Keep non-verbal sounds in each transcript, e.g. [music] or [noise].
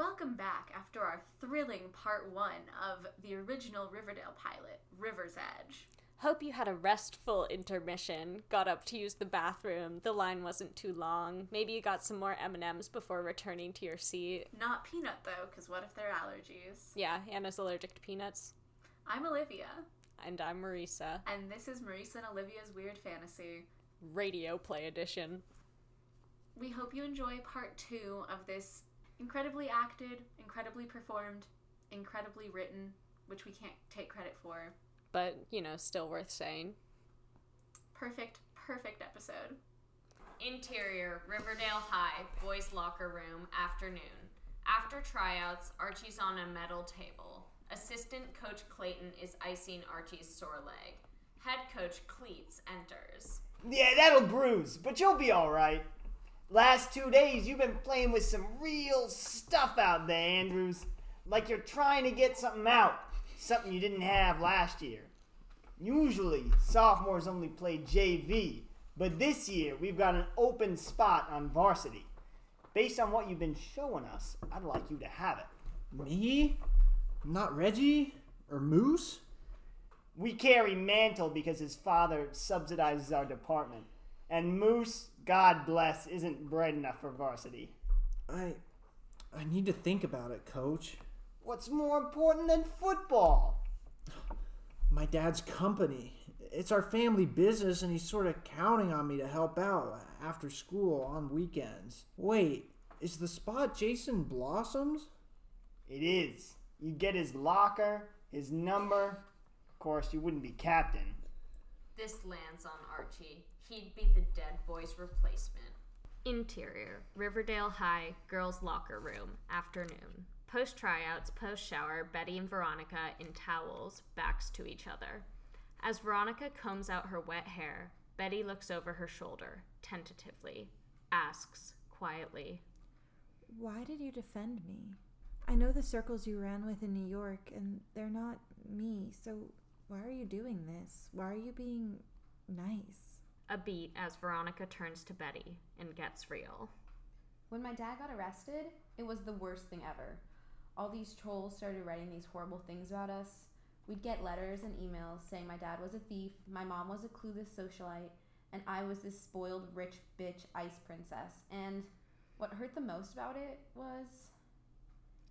Welcome back after our thrilling part one of the original Riverdale pilot, River's Edge. Hope you had a restful intermission. Got up to use the bathroom. The line wasn't too long. Maybe you got some more M&Ms before returning to your seat. Not peanut though, because what if they're allergies? Yeah, Anna's allergic to peanuts. I'm Olivia, And I'm Marisa. and this is Marisa and Olivia's Weird Fantasy. Radio play edition. We hope you enjoy part two of this incredibly acted, incredibly performed, incredibly written, which we can't take credit for. But, you know, still worth saying. Perfect, perfect episode. Interior, Riverdale High, boys' locker room, afternoon. After tryouts, Archie's on a metal table. Assistant coach Clayton is icing Archie's sore leg. Head coach Kleats enters. Yeah, that'll bruise, but you'll be alright. Last two days, you've been playing with some real stuff out there, Andrews. Like you're trying to get something out, something you didn't have last year. Usually, sophomores only play JV, but this year we've got an open spot on varsity. Based on what you've been showing us, I'd like you to have it. Me? Not Reggie? Or Moose? We carry Mantle because his father subsidizes our department. And Moose, God bless, isn't bright enough for varsity. I I need to think about it, coach. What's more important than football? My dad's company. It's our family business and he's sort of counting on me to help out after school on weekends. Wait, is the spot Jason Blossoms? It is. You get his locker, his number. Of course, you wouldn't be captain. This lands on Archie. He'd be the dead boy's replacement. Interior, Riverdale High, girls' locker room, afternoon. Post tryouts, post shower, Betty and Veronica in towels, backs to each other. As Veronica combs out her wet hair, Betty looks over her shoulder, tentatively, asks quietly, Why did you defend me? I know the circles you ran with in New York, and they're not me, so why are you doing this? Why are you being nice? A beat as Veronica turns to Betty and gets real. When my dad got arrested, it was the worst thing ever. All these trolls started writing these horrible things about us. We'd get letters and emails saying my dad was a thief, my mom was a clueless socialite, and I was this spoiled rich bitch ice princess. And what hurt the most about it was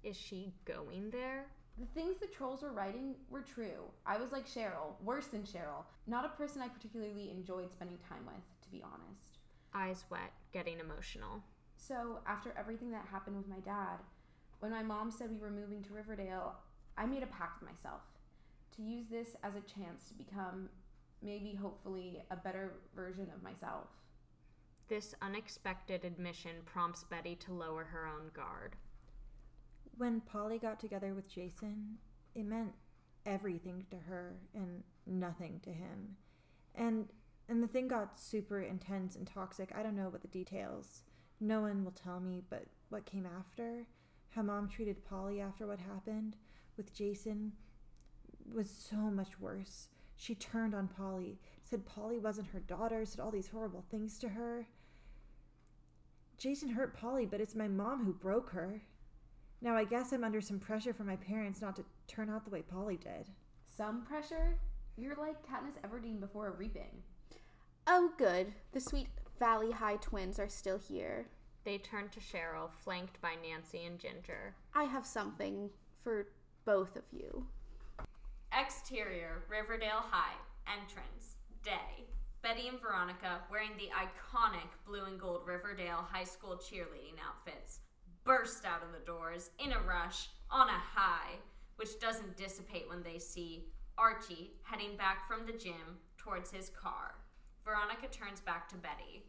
Is she going there? The things the trolls were writing were true. I was like Cheryl, worse than Cheryl. Not a person I particularly enjoyed spending time with, to be honest. Eyes wet, getting emotional. So, after everything that happened with my dad, when my mom said we were moving to Riverdale, I made a pact with myself to use this as a chance to become, maybe hopefully, a better version of myself. This unexpected admission prompts Betty to lower her own guard. When Polly got together with Jason, it meant everything to her and nothing to him. And and the thing got super intense and toxic. I don't know what the details. No one will tell me, but what came after, how mom treated Polly after what happened with Jason was so much worse. She turned on Polly, said Polly wasn't her daughter, said all these horrible things to her. Jason hurt Polly, but it's my mom who broke her. Now I guess I'm under some pressure from my parents not to turn out the way Polly did. Some pressure? You're like Katniss Everdeen before a reaping. Oh, good. The sweet Valley High twins are still here. They turn to Cheryl, flanked by Nancy and Ginger. I have something for both of you. Exterior, Riverdale High. Entrance, day. Betty and Veronica, wearing the iconic blue and gold Riverdale High School cheerleading outfits, burst out of the doors in a rush, on a high, which doesn't dissipate when they see Archie heading back from the gym towards his car. Veronica turns back to Betty.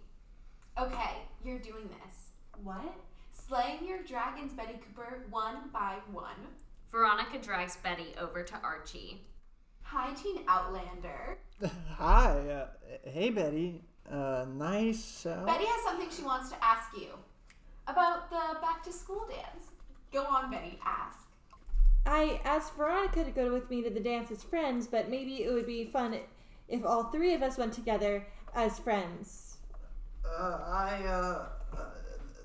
Okay, you're doing this. What? Slaying your dragons, Betty Cooper, one by one. Veronica drags Betty over to Archie. Hi, Teen Outlander. [laughs] Hi, uh, hey Betty. Uh, nice. Uh, Betty has something she wants to ask you about the back to school dance. Go on, Betty, ask. I asked Veronica to go with me to the dance as friends, but maybe it would be fun if all three of us went together as friends. Uh, I, uh, uh,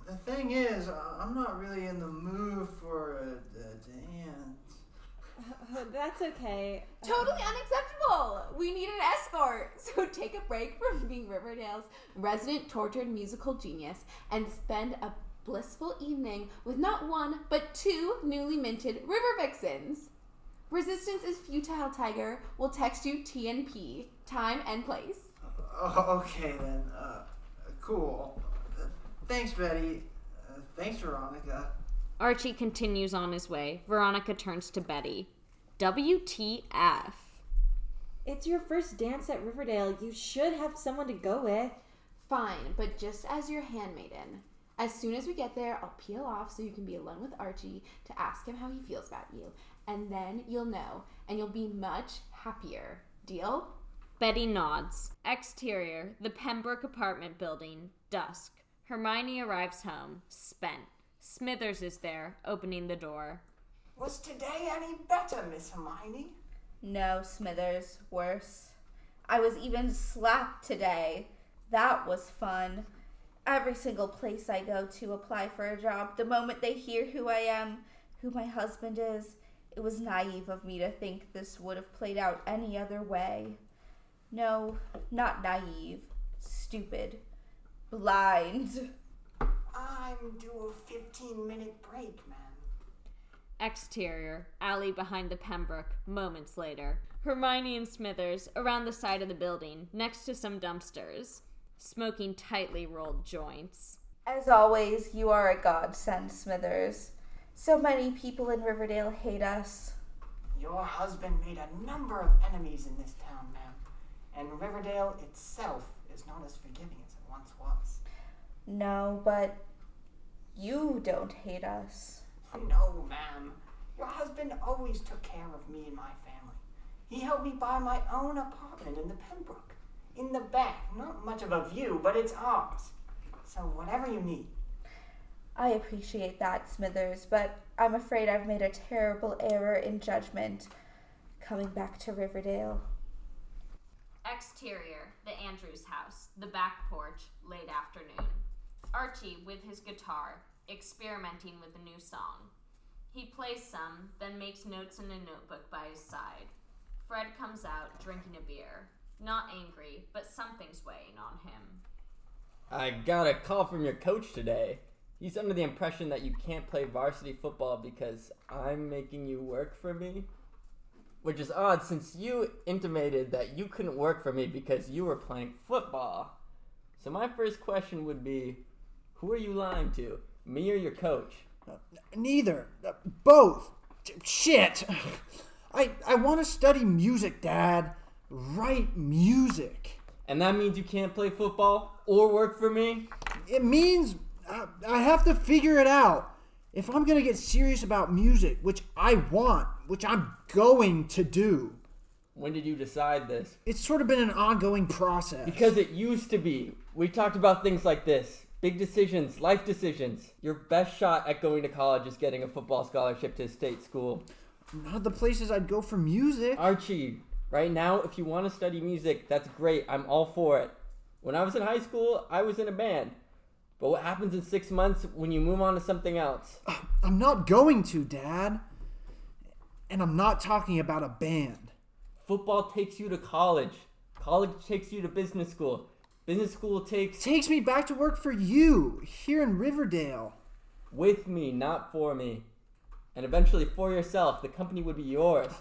the thing is, I'm not really in the mood for a, a dance. Uh, uh, that's okay. Totally unacceptable! We need an escort! [laughs] So take a break from being Riverdale's resident tortured musical genius and spend a blissful evening with not one, but two newly minted River Vixens. Resistance is futile, Tiger. will text you TNP, time and place. Oh, okay then. Uh, cool. Uh, thanks, Betty. Uh, thanks, Veronica. Archie continues on his way. Veronica turns to Betty. WTF? It's your first dance at Riverdale. You should have someone to go with. Fine, but just as your handmaiden. As soon as we get there, I'll peel off so you can be alone with Archie to ask him how he feels about you. And then you'll know, and you'll be much happier. Deal? Betty nods. Exterior, the Pembroke apartment building, dusk. Hermione arrives home, spent. Smithers is there, opening the door. Was today any better, Miss Hermione? No, Smithers, worse. I was even slapped today. That was fun. Every single place I go to apply for a job, the moment they hear who I am, who my husband is, it was naive of me to think this would have played out any other way. No, not naive. Stupid. Blind. I'm due a 15 minute break, ma'am. Exterior, alley behind the Pembroke, moments later. Hermione and Smithers around the side of the building, next to some dumpsters, smoking tightly rolled joints. As always, you are a godsend, Smithers. So many people in Riverdale hate us. Your husband made a number of enemies in this town, ma'am, and Riverdale itself is not as forgiving as it once was. No, but you don't hate us. No, ma'am. Your husband always took care of me and my family. He helped me buy my own apartment in the Pembroke. In the back, not much of a view, but it's ours. So whatever you need. I appreciate that, Smithers, but I'm afraid I've made a terrible error in judgment coming back to Riverdale. Exterior, the Andrews house, the back porch, late afternoon. Archie with his guitar, experimenting with a new song. He plays some, then makes notes in a notebook by his side. Fred comes out, drinking a beer. Not angry, but something's weighing on him. I got a call from your coach today. He's under the impression that you can't play varsity football because I'm making you work for me. Which is odd since you intimated that you couldn't work for me because you were playing football. So my first question would be who are you lying to? Me or your coach? Neither. Uh, both. Shit. [laughs] I I want to study music, Dad. Write music. And that means you can't play football or work for me? It means I, I have to figure it out. If I'm going to get serious about music, which I want, which I'm going to do, When did you decide this? it's sort of been an ongoing process. Because it used to be. We talked about things like this big decisions, life decisions. Your best shot at going to college is getting a football scholarship to a state school. not the places I'd go for music. Archie, right now, if you want to study music, that's great. I'm all for it. When I was in high school, I was in a band. But what happens in six months when you move on to something else? Uh, I'm not going to, Dad. And I'm not talking about a band. Football takes you to college. College takes you to business school. Business school takes takes me back to work for you here in Riverdale. with me, not for me. And eventually for yourself. The company would be yours.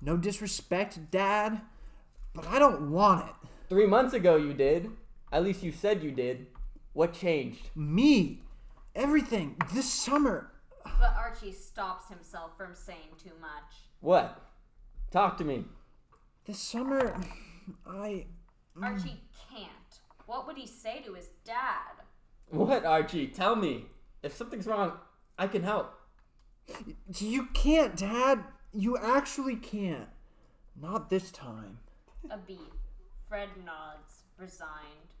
No disrespect, Dad, but I don't want it. Three months ago, you did. At least you said you did. What changed? Me, everything, this summer. But Archie stops himself from saying too much. What? Talk to me. This summer, I. Mm. Archie can't. What would he say to his dad? What, Archie? Tell me. If something's wrong, I can help. You can't, Dad. You actually can't. Not this time. A beat. Fred nods, resigned.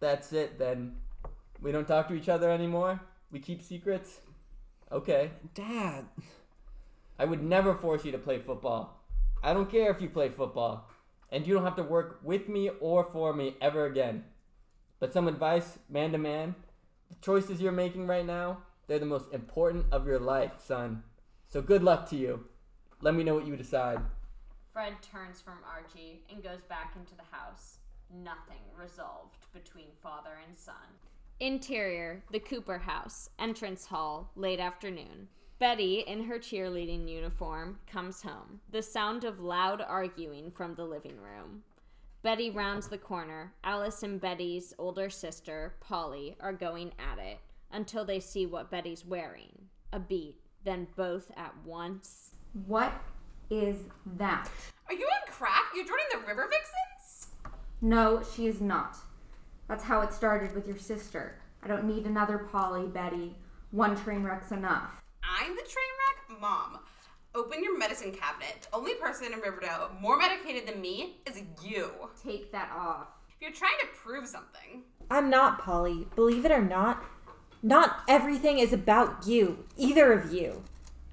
That's it then. We don't talk to each other anymore? We keep secrets? Okay. Dad, I would never force you to play football. I don't care if you play football. And you don't have to work with me or for me ever again. But some advice, man to man. The choices you're making right now, they're the most important of your life, son. So good luck to you. Let me know what you decide. Fred turns from Archie and goes back into the house. Nothing resolved between father and son. Interior, the Cooper house, entrance hall, late afternoon. Betty, in her cheerleading uniform, comes home. The sound of loud arguing from the living room. Betty rounds the corner. Alice and Betty's older sister, Polly, are going at it until they see what Betty's wearing. A beat, then both at once. What is that? Are you on crack? You're joining the River Vixens? No, she is not. That's how it started with your sister. I don't need another Polly, Betty. One train wreck's enough. I'm the train wreck? Mom, open your medicine cabinet. The only person in Riverdale more medicated than me is you. Take that off. If you're trying to prove something, I'm not, Polly. Believe it or not, not everything is about you, either of you.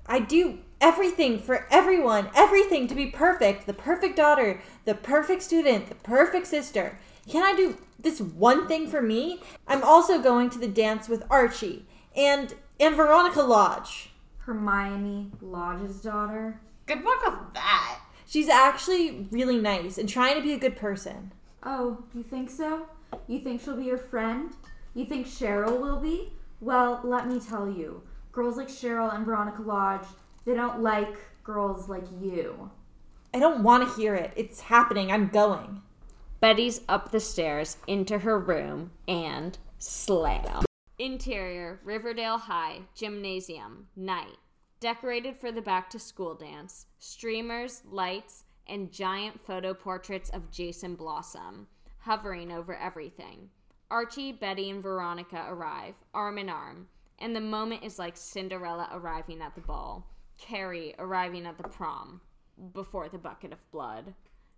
I do everything for everyone, everything to be perfect the perfect daughter, the perfect student, the perfect sister. Can I do this one thing for me? I'm also going to the dance with Archie and and Veronica Lodge. Hermione Lodge's daughter. good luck with that. She's actually really nice and trying to be a good person. Oh, you think so? You think she'll be your friend? You think Cheryl will be? Well, let me tell you. Girls like Cheryl and Veronica Lodge, they don't like girls like you. I don't want to hear it. It's happening. I'm going. Betty's up the stairs into her room and slam. Interior, Riverdale High, Gymnasium, night. Decorated for the back to school dance. Streamers, lights, and giant photo portraits of Jason Blossom hovering over everything. Archie, Betty, and Veronica arrive, arm in arm, and the moment is like Cinderella arriving at the ball, Carrie arriving at the prom, before the bucket of blood.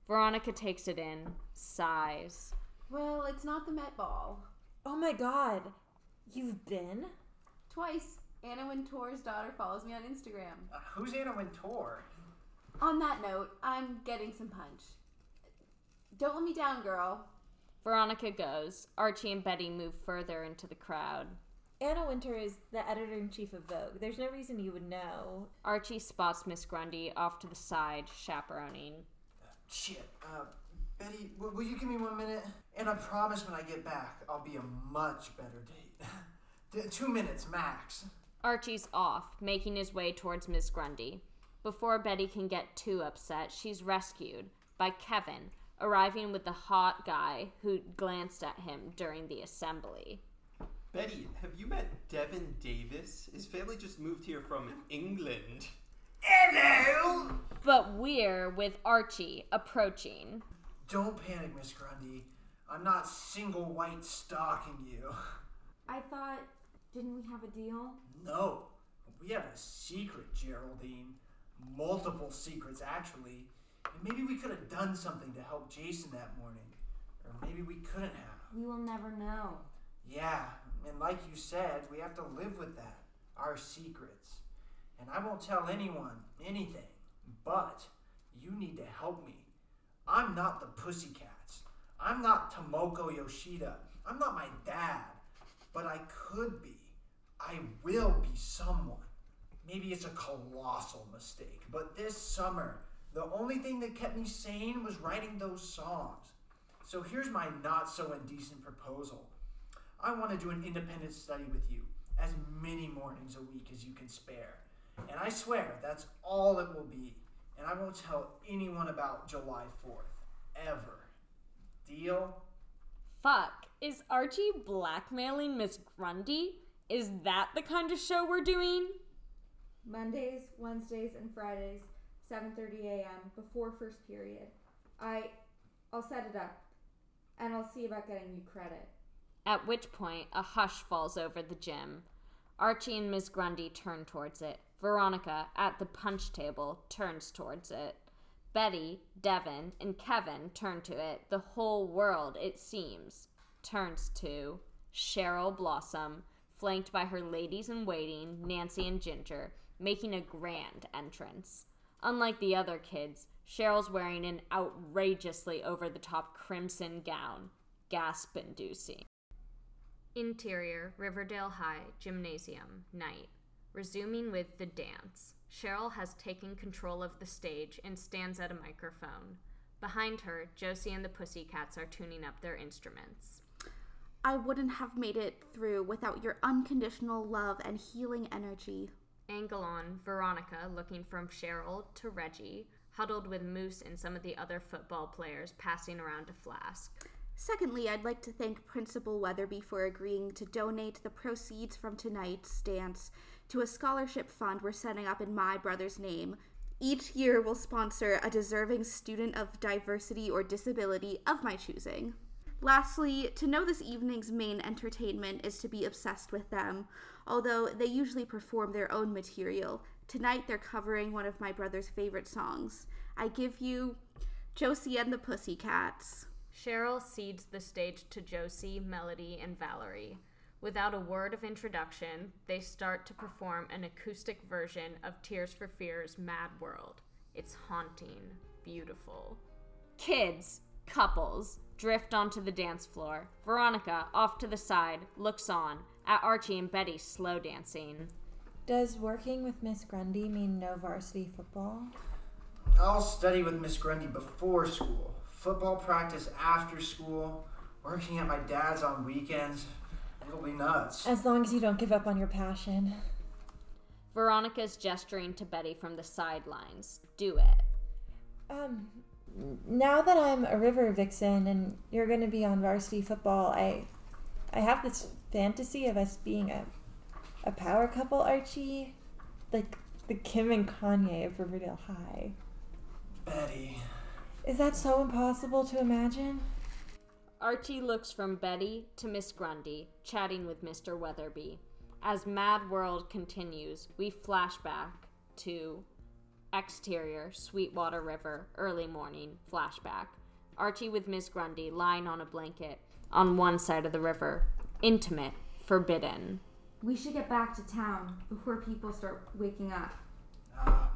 Veronica takes it in, sighs. Well, it's not the Met Ball. Oh my god. You've been? Twice. Anna Wintour's daughter follows me on Instagram. Uh, who's Anna Wintour? On that note, I'm getting some punch. Don't let me down, girl. Veronica goes. Archie and Betty move further into the crowd. Anna Wintour is the editor in chief of Vogue. There's no reason you would know. Archie spots Miss Grundy off to the side, chaperoning. Shit. Uh, Betty, w- will you give me one minute? And I promise when I get back, I'll be a much better date. [laughs] D- Two minutes max. Archie's off, making his way towards Miss Grundy. Before Betty can get too upset, she's rescued by Kevin, arriving with the hot guy who glanced at him during the assembly. Betty, have you met Devin Davis? His family just moved here from England. Hello! But we're with Archie approaching. Don't panic, Miss Grundy. I'm not single white stalking you. I thought, didn't we have a deal? No, we have a secret, Geraldine. Multiple secrets, actually. And maybe we could have done something to help Jason that morning. Or maybe we couldn't have. We will never know. Yeah, and like you said, we have to live with that. Our secrets. And I won't tell anyone anything. But you need to help me. I'm not the Pussycats. I'm not Tomoko Yoshida. I'm not my dad. But I could be. I will be someone. Maybe it's a colossal mistake, but this summer, the only thing that kept me sane was writing those songs. So here's my not so indecent proposal. I want to do an independent study with you, as many mornings a week as you can spare. And I swear that's all it will be. And I won't tell anyone about July 4th. Ever. Deal? Fuck, is Archie blackmailing Miss Grundy? Is that the kind of show we're doing? Mondays, Wednesdays, and Fridays, 7:30 a.m. before first period. I I'll set it up and I'll see about getting you credit. At which point, a hush falls over the gym. Archie and Miss Grundy turn towards it. Veronica, at the punch table, turns towards it. Betty, Devin, and Kevin turn to it. The whole world, it seems, turns to Cheryl Blossom, flanked by her ladies in waiting, Nancy and Ginger, making a grand entrance. Unlike the other kids, Cheryl's wearing an outrageously over the top crimson gown, gasp inducing. Interior, Riverdale High, Gymnasium, night. Resuming with the dance. Cheryl has taken control of the stage and stands at a microphone. Behind her, Josie and the Pussycats are tuning up their instruments. I wouldn't have made it through without your unconditional love and healing energy. Angle on, Veronica looking from Cheryl to Reggie, huddled with Moose and some of the other football players passing around a flask. Secondly, I'd like to thank Principal Weatherbee for agreeing to donate the proceeds from tonight's dance to a scholarship fund we're setting up in my brother's name. Each year we'll sponsor a deserving student of diversity or disability of my choosing. Lastly, to know this evening's main entertainment is to be obsessed with them. Although they usually perform their own material, tonight they're covering one of my brother's favorite songs. I give you Josie and the Pussycats. Cheryl cedes the stage to Josie, Melody, and Valerie. Without a word of introduction, they start to perform an acoustic version of Tears for Fears' Mad World. It's haunting, beautiful. Kids, couples, drift onto the dance floor. Veronica, off to the side, looks on at Archie and Betty slow dancing. Does working with Miss Grundy mean no varsity football? I'll study with Miss Grundy before school, football practice after school, working at my dad's on weekends. It'll be nuts. As long as you don't give up on your passion. Veronica's gesturing to Betty from the sidelines. Do it. Um, now that I'm a river vixen and you're going to be on varsity football, I, I have this fantasy of us being a, a power couple, Archie, like the Kim and Kanye of Riverdale High. Betty. Is that so impossible to imagine? Archie looks from Betty to Miss Grundy, chatting with Mr. Weatherbee. As Mad World continues, we flash back to exterior, Sweetwater River, early morning, flashback. Archie with Miss Grundy lying on a blanket on one side of the river. Intimate, forbidden. We should get back to town before people start waking up. Uh,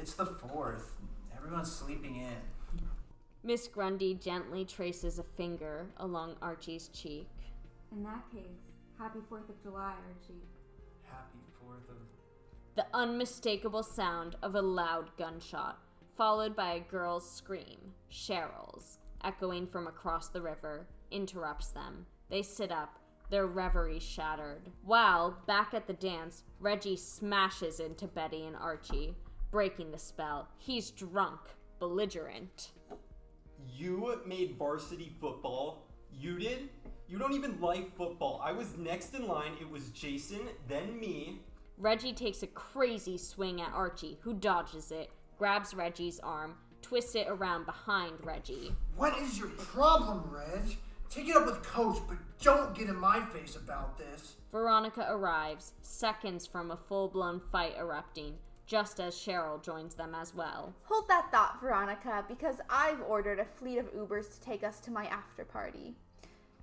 it's the fourth. Everyone's sleeping in. Miss Grundy gently traces a finger along Archie's cheek. In that case, happy 4th of July, Archie. Happy fourth of. The unmistakable sound of a loud gunshot, followed by a girl's scream, Cheryl's, echoing from across the river, interrupts them. They sit up, their reverie shattered. While, back at the dance, Reggie smashes into Betty and Archie, breaking the spell. He's drunk, belligerent. You made varsity football. You did? You don't even like football. I was next in line. It was Jason, then me. Reggie takes a crazy swing at Archie, who dodges it, grabs Reggie's arm, twists it around behind Reggie. What is your problem, Reg? Take it up with Coach, but don't get in my face about this. Veronica arrives, seconds from a full blown fight erupting, just as Cheryl joins them as well. Hold that thought, Veronica, because I've ordered a fleet of Ubers to take us to my after party.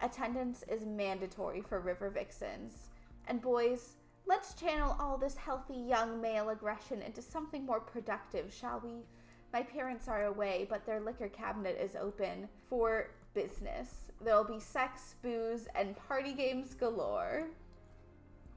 Attendance is mandatory for River Vixens. And boys, let's channel all this healthy young male aggression into something more productive, shall we? My parents are away, but their liquor cabinet is open for business. There'll be sex, booze, and party games galore.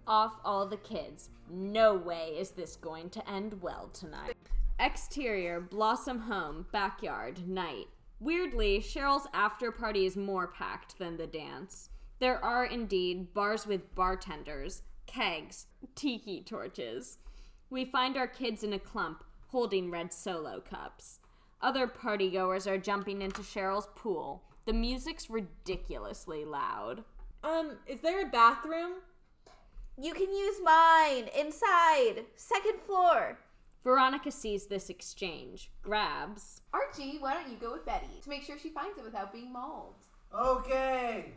Off all the kids. No way is this going to end well tonight. Exterior, Blossom Home, backyard, night. Weirdly, Cheryl's after party is more packed than the dance. There are indeed bars with bartenders, kegs, tiki torches. We find our kids in a clump, holding red solo cups. Other partygoers are jumping into Cheryl's pool. The music's ridiculously loud. Um, is there a bathroom? You can use mine inside, second floor. Veronica sees this exchange, grabs. Archie, why don't you go with Betty to make sure she finds it without being mauled? Okay.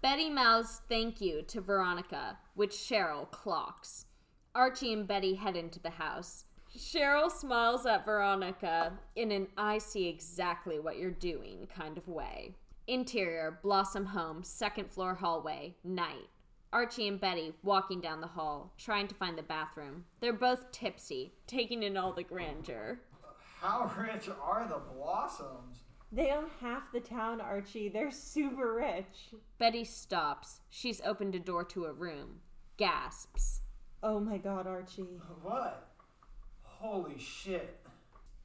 Betty mouths thank you to Veronica, which Cheryl clocks. Archie and Betty head into the house. Cheryl smiles at Veronica in an I see exactly what you're doing kind of way. Interior, Blossom Home, second floor hallway, night. Archie and Betty walking down the hall, trying to find the bathroom. They're both tipsy, taking in all the grandeur. How rich are the Blossoms? They own half the town, Archie. They're super rich. Betty stops. She's opened a door to a room. Gasps. Oh my god, Archie. What? Holy Holy shit.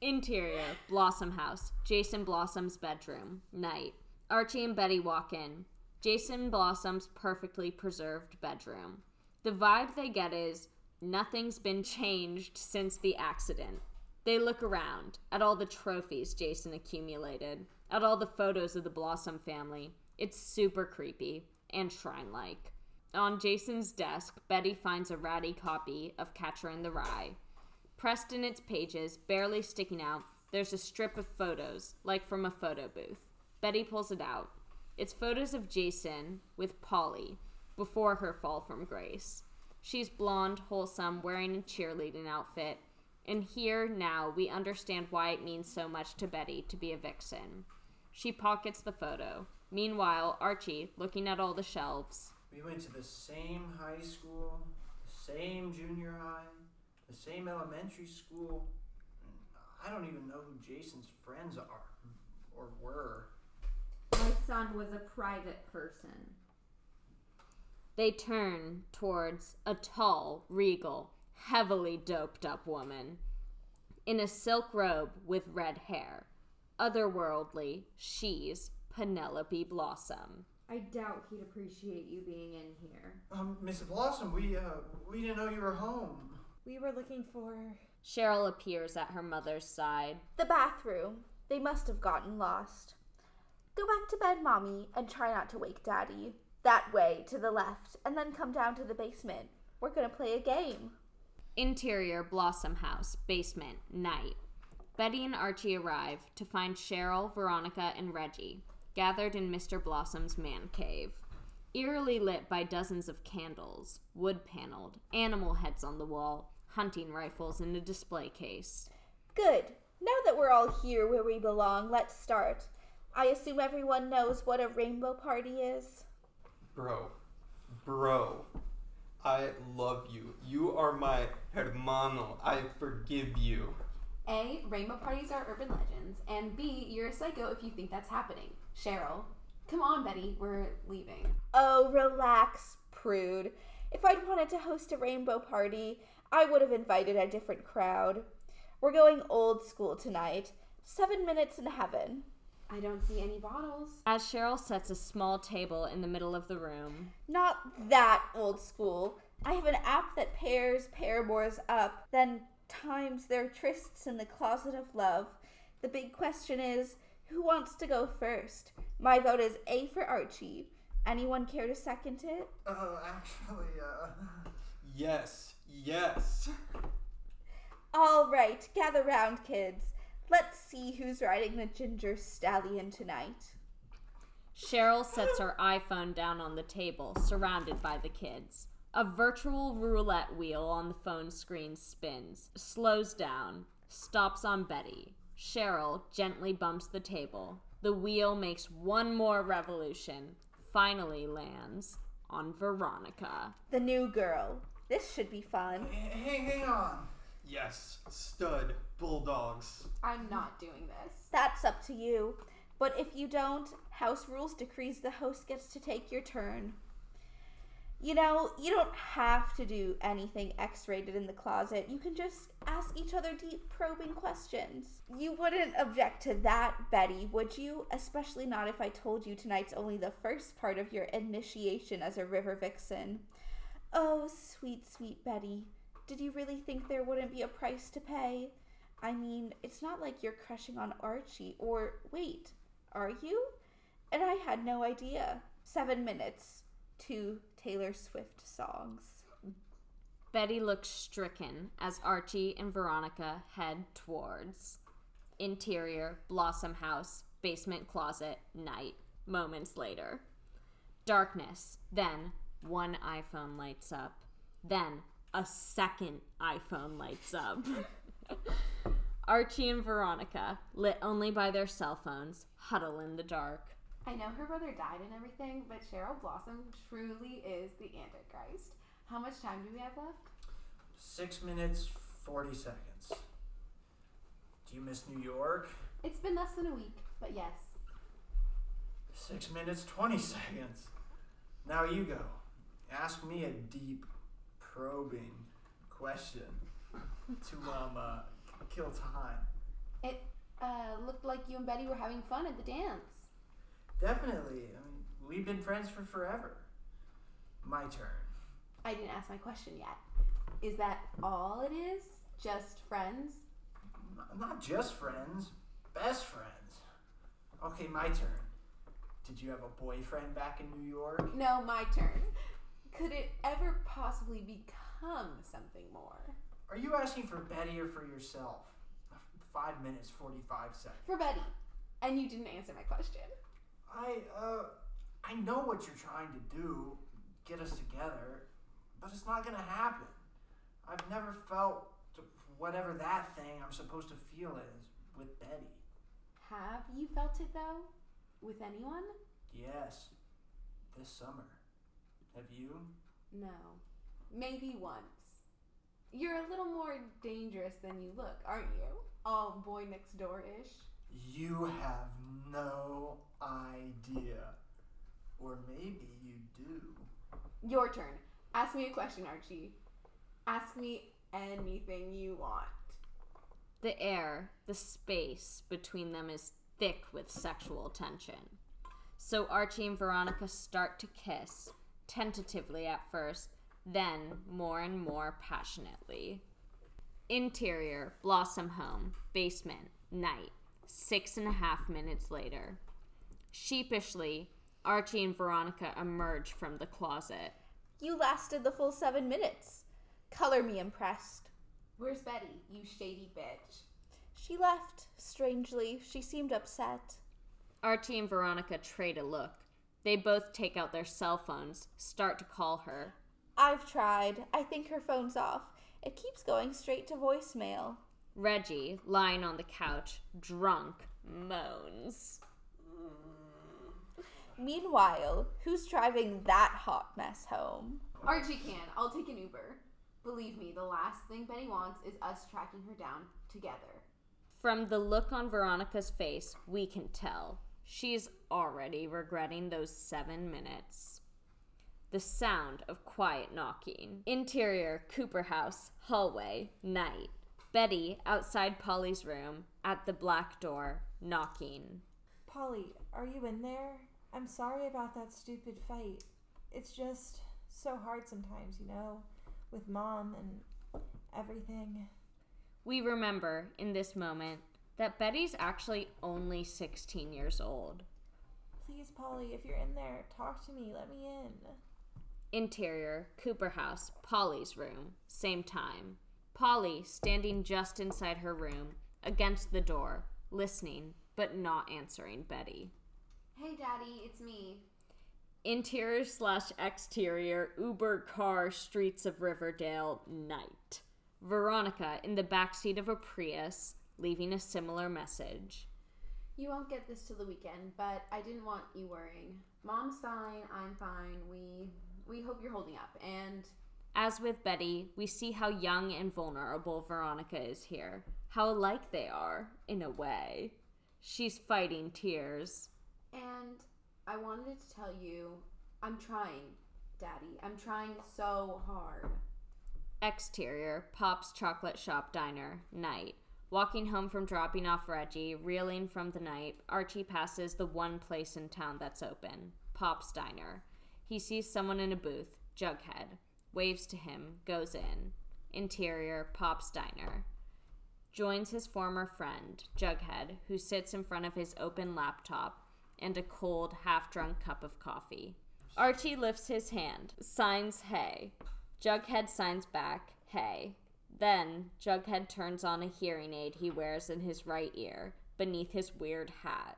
Interior, Blossom House, Jason Blossom's bedroom, night. Archie and Betty walk in. Jason Blossom's perfectly preserved bedroom. The vibe they get is nothing's been changed since the accident. They look around at all the trophies Jason accumulated, at all the photos of the Blossom family. It's super creepy and shrine like. On Jason's desk, Betty finds a ratty copy of Catcher in the Rye. Pressed in its pages, barely sticking out, there's a strip of photos, like from a photo booth. Betty pulls it out. It's photos of Jason with Polly before her fall from grace. She's blonde, wholesome, wearing a cheerleading outfit. And here now we understand why it means so much to Betty to be a vixen. She pockets the photo. Meanwhile, Archie, looking at all the shelves, We went to the same high school, the same junior high, the same elementary school. I don't even know who Jason's friends are or were. My son was a private person. They turn towards a tall, regal, heavily doped up woman in a silk robe with red hair. Otherworldly, she's Penelope Blossom. I doubt he'd appreciate you being in here. Um, Miss Blossom, we uh, we didn't know you were home. We were looking for. Cheryl appears at her mother's side. The bathroom. They must have gotten lost. Go back to bed, Mommy, and try not to wake Daddy. That way, to the left, and then come down to the basement. We're gonna play a game. Interior Blossom House, basement, night. Betty and Archie arrive to find Cheryl, Veronica, and Reggie gathered in Mr. Blossom's man cave. Eerily lit by dozens of candles, wood paneled, animal heads on the wall, hunting rifles in a display case. Good. Now that we're all here where we belong, let's start. I assume everyone knows what a rainbow party is. Bro, bro, I love you. You are my hermano. I forgive you. A, rainbow parties are urban legends, and B, you're a psycho if you think that's happening. Cheryl, come on, Betty, we're leaving. Oh, relax, prude. If I'd wanted to host a rainbow party, I would have invited a different crowd. We're going old school tonight. Seven minutes in heaven. I don't see any bottles. As Cheryl sets a small table in the middle of the room, Not that old school. I have an app that pairs paramours up, then times their trysts in the closet of love. The big question is who wants to go first? My vote is A for Archie. Anyone care to second it? Oh, actually, uh. [laughs] Yes, yes. All right, gather round, kids. Let's see who's riding the ginger stallion tonight. Cheryl sets her iPhone down on the table, surrounded by the kids. A virtual roulette wheel on the phone screen spins, slows down, stops on Betty. Cheryl gently bumps the table. The wheel makes one more revolution, finally lands on Veronica. The new girl. This should be fun. Hey, hang on. Yes, stud bulldogs. I'm not doing this. That's up to you. But if you don't, House Rules decrees the host gets to take your turn. You know, you don't have to do anything X rated in the closet. You can just ask each other deep, probing questions. You wouldn't object to that, Betty, would you? Especially not if I told you tonight's only the first part of your initiation as a river vixen. Oh, sweet, sweet Betty. Did you really think there wouldn't be a price to pay? I mean, it's not like you're crushing on Archie, or wait, are you? And I had no idea. Seven minutes. Two Taylor Swift songs. Betty looks stricken as Archie and Veronica head towards interior Blossom House basement closet night moments later. Darkness. Then one iPhone lights up. Then a second iPhone lights up. [laughs] Archie and Veronica, lit only by their cell phones, huddle in the dark. I know her brother died and everything, but Cheryl Blossom truly is the Antichrist. How much time do we have left? Six minutes, 40 seconds. Do you miss New York? It's been less than a week, but yes. Six minutes, 20 seconds. Now you go. Ask me a deep, probing question to, um, uh, kill time. It uh, looked like you and Betty were having fun at the dance. Definitely. I mean, we've been friends for forever. My turn. I didn't ask my question yet. Is that all it is? Just friends? N- Not just friends, best friends. Okay, my turn. Did you have a boyfriend back in New York? No, my turn. Could it ever possibly become something more? Are you asking for Betty or for yourself? Five minutes, 45 seconds. For Betty. And you didn't answer my question. I, uh, I know what you're trying to do, get us together, but it's not gonna happen. I've never felt whatever that thing I'm supposed to feel is with Betty. Have you felt it though? With anyone? Yes, this summer. Have you? No. Maybe once. You're a little more dangerous than you look, aren't you? All boy next door ish. You have no idea. Or maybe you do. Your turn. Ask me a question, Archie. Ask me anything you want. The air, the space between them is thick with sexual tension. So Archie and Veronica start to kiss, tentatively at first, then more and more passionately. Interior, Blossom Home, basement, night, six and a half minutes later. Sheepishly, Archie and Veronica emerge from the closet. You lasted the full seven minutes. Color me impressed. Where's Betty, you shady bitch? She left. Strangely, she seemed upset. Archie and Veronica trade a look. They both take out their cell phones, start to call her. I've tried. I think her phone's off. It keeps going straight to voicemail. Reggie, lying on the couch, drunk, moans. Meanwhile, who's driving that hot mess home? Archie can. I'll take an Uber. Believe me, the last thing Benny wants is us tracking her down together. From the look on Veronica's face, we can tell she's already regretting those seven minutes. The sound of quiet knocking. Interior, Cooper House, hallway, night. Betty outside Polly's room, at the black door, knocking. Polly, are you in there? I'm sorry about that stupid fight. It's just so hard sometimes, you know, with mom and everything. We remember, in this moment, that Betty's actually only 16 years old. Please, Polly, if you're in there, talk to me. Let me in. Interior, Cooper House, Polly's room, same time. Polly standing just inside her room, against the door, listening, but not answering Betty. Hey, Daddy, it's me. Interior slash exterior, Uber car, streets of Riverdale, night. Veronica in the backseat of a Prius, leaving a similar message. You won't get this till the weekend, but I didn't want you worrying. Mom's fine, I'm fine. We we hope you're holding up. And As with Betty, we see how young and vulnerable Veronica is here, how alike they are, in a way. She's fighting tears. and I wanted to tell you I'm trying, Daddy. I'm trying so hard. Exterior, Pop's Chock'lit Shoppe Diner, night. Walking home from dropping off Reggie, reeling from the night, Archie passes the one place in town that's open Pop's Diner. He sees someone in a booth, Jughead, waves to him, goes in. Interior, Pop's Diner. Joins his former friend, Jughead, who sits in front of his open laptop and a cold, half drunk cup of coffee. Archie lifts his hand, signs hey. Jughead signs back, hey. Then, Jughead turns on a hearing aid he wears in his right ear, beneath his weird hat.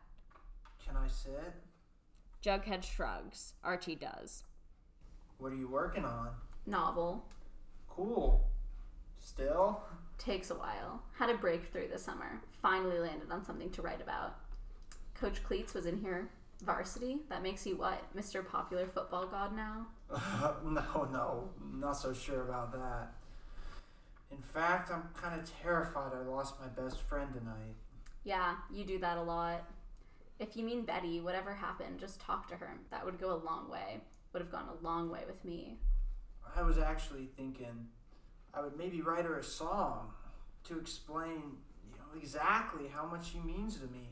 Can I sit? Jughead shrugs. Archie does. What are you working on? Novel. Cool. Still? Takes a while. Had a breakthrough this summer. Finally landed on something to write about. Coach Kleats was in here. Varsity? That makes you what? Mr. Popular Football God now? [laughs] no, no, not so sure about that. In fact, I'm kind of terrified I lost my best friend tonight. Yeah, you do that a lot. If you mean Betty, whatever happened, just talk to her. That would go a long way. Would have gone a long way with me. I was actually thinking I would maybe write her a song, to explain, you know, exactly how much she means to me.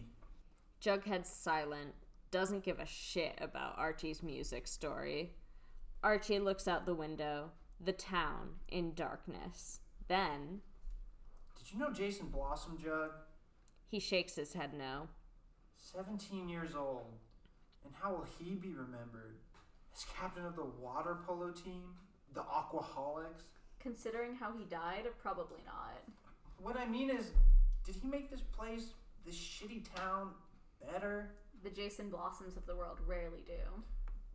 Jughead's silent, doesn't give a shit about Archie's music story. Archie looks out the window, the town in darkness. Then Did you know Jason Blossom, Jug? he shakes his head no. 17 years old. And how will he be remembered? As captain of the water polo team? The Aquaholics? Considering how he died, probably not. What I mean is, did he make this place, this shitty town, better? The Jason Blossoms of the world rarely do.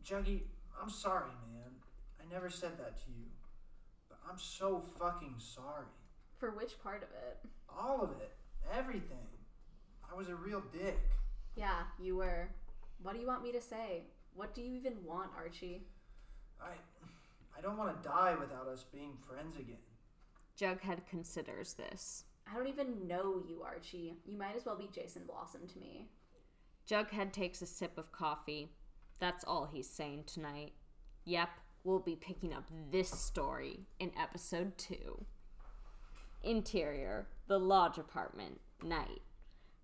Juggy, I'm sorry, man. I never said that to you. But I'm so fucking sorry. For which part of it? All of it. Everything. I was a real dick. Yeah, you were. What do you want me to say? What do you even want, Archie? I I don't want to die without us being friends again. Jughead considers this. I don't even know you, Archie. You might as well be Jason Blossom to me. Jughead takes a sip of coffee. That's all he's saying tonight. Yep, we'll be picking up this story in episode 2. Interior, the lodge apartment, night.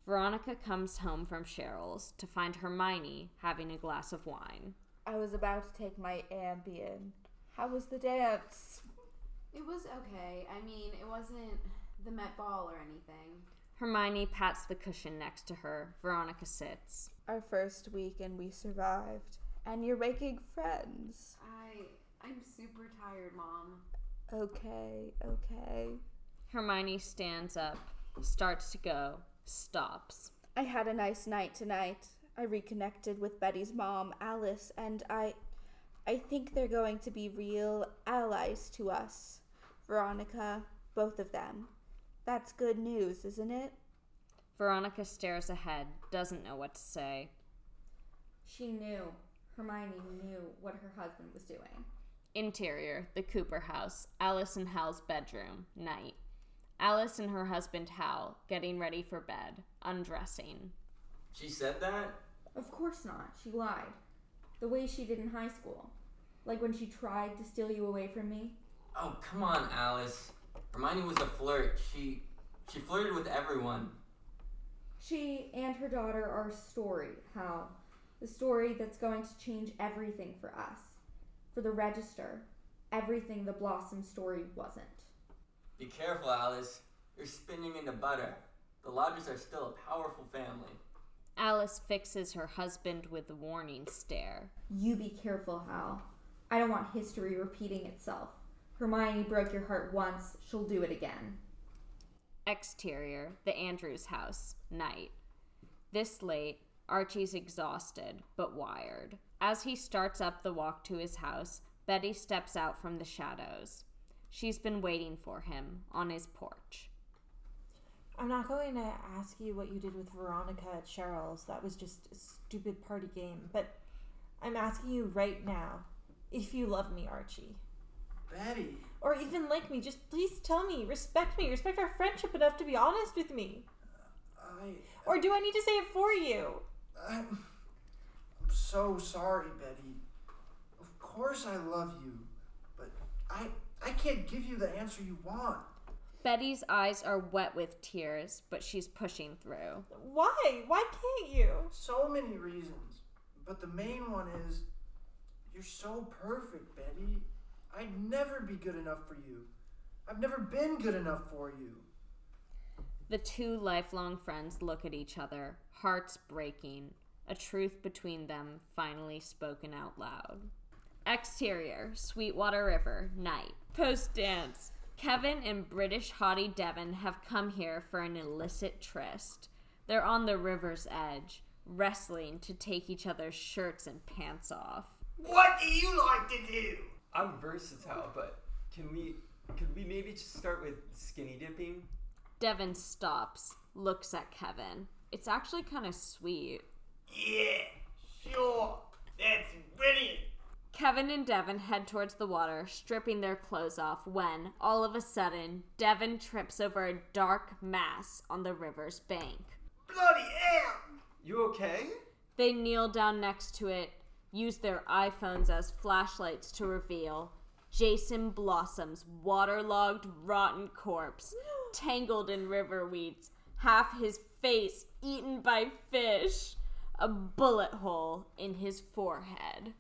Veronica comes home from Cheryl's to find Hermione having a glass of wine. I was about to take my Ambien. How was the dance? It was okay. I mean, it wasn't the Met Ball or anything. Hermione pats the cushion next to her. Veronica sits. Our first week and we survived. And you're making friends. I I'm super tired, mom. Okay, okay. Hermione stands up, starts to go, stops. I had a nice night tonight. I reconnected with Betty's mom, Alice, and I I think they're going to be real allies to us. Veronica, both of them. That's good news, isn't it? Veronica stares ahead, doesn't know what to say. She knew. Hermione knew what her husband was doing. Interior, the Cooper house, Alice and Hal's bedroom, night. Alice and her husband Hal getting ready for bed, undressing. She said that? Of course not. She lied. The way she did in high school. Like when she tried to steal you away from me. Oh, come on, Alice. Hermione was a flirt. She she flirted with everyone. She and her daughter are a story, Hal. The story that's going to change everything for us. For the register. Everything the Blossom story wasn't. Be careful, Alice. You're spinning into butter. The Lodges are still a powerful family. Alice fixes her husband with a warning stare. You be careful, Hal. I don't want history repeating itself. Hermione broke your heart once, she'll do it again. Exterior, the Andrews house, night. This late, Archie's exhausted, but wired. As he starts up the walk to his house, Betty steps out from the shadows. She's been waiting for him on his porch. I'm not going to ask you what you did with Veronica at Cheryl's. That was just a stupid party game. But I'm asking you right now if you love me, Archie. Betty, Or even like me. Just please tell me. Respect me. Respect our friendship enough to be honest with me. I Or do I need to say it for you? I'm, I'm so sorry, Betty. Of course I love you, but I I can't give you the answer you want. Betty's eyes are wet with tears, but she's pushing through. Why? Why can't you? So many reasons, but the main one is you're so perfect, Betty. I'd never be good enough for you. I've never been good enough for you. The two lifelong friends look at each other, hearts breaking, a truth between them finally spoken out loud. Exterior, Sweetwater River, night. Post dance. Kevin and British hottie Devin have come here for an illicit tryst. They're on the river's edge, wrestling to take each other's shirts and pants off. What do you like to do? I'm versatile, but can we could we maybe just start with skinny dipping? Devin stops, looks at Kevin. It's actually kind of sweet. Yeah, sure. That's brilliant. Kevin and Devin head towards the water, stripping their clothes off when, all of a sudden, Devin trips over a dark mass on the river's bank. Bloody hell! You okay? They kneel down next to it, use their iPhones as flashlights to reveal Jason Blossom's waterlogged, rotten corpse, tangled in river weeds, half his face eaten by fish, a bullet hole in his forehead.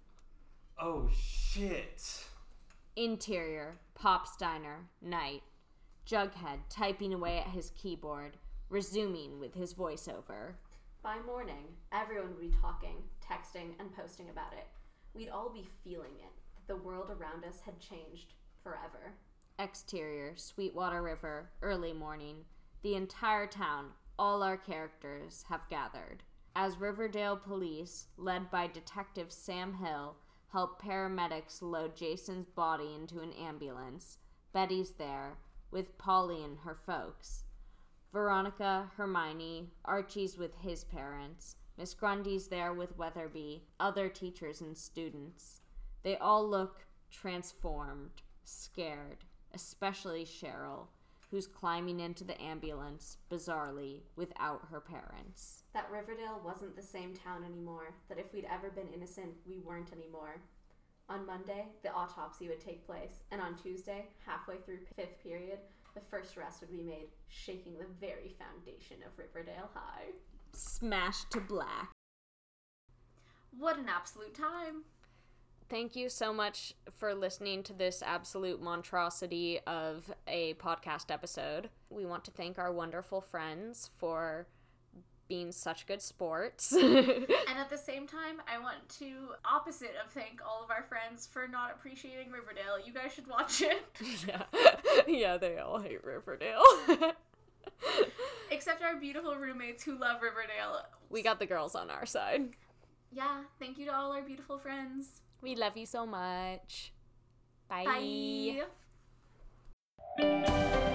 Oh shit. Interior, Pop's Diner, night. Jughead typing away at his keyboard, resuming with his voiceover. By morning, everyone would be talking, texting, and posting about it. We'd all be feeling it. The world around us had changed forever. Exterior, Sweetwater River, early morning. The entire town, all our characters, have gathered. As Riverdale police, led by Detective Sam Hill, help paramedics load Jason's body into an ambulance, Betty's there, with Polly and her folks. Veronica, Hermione, Archie's with his parents, Miss Grundy's there with Weatherbee, other teachers and students. They all look transformed, scared, especially Cheryl, who's climbing into the ambulance, bizarrely, without her parents. That Riverdale wasn't the same town anymore, that if we'd ever been innocent, we weren't anymore. On Monday, the autopsy would take place, and on Tuesday, halfway through fifth period, the first arrest would be made, shaking the very foundation of Riverdale High. Smashed to black. What an absolute time! Thank you so much for listening to this absolute monstrosity of a podcast episode. We want to thank our wonderful friends for being such good sports. [laughs] And at the same time, I want to opposite of thank all of our friends for not appreciating Riverdale. You guys should watch it. [laughs] yeah. yeah, they all hate Riverdale. [laughs] Except our beautiful roommates who love Riverdale. we got the girls on our side. Yeah, thank you to all our beautiful friends. We love you so much. Bye. Bye.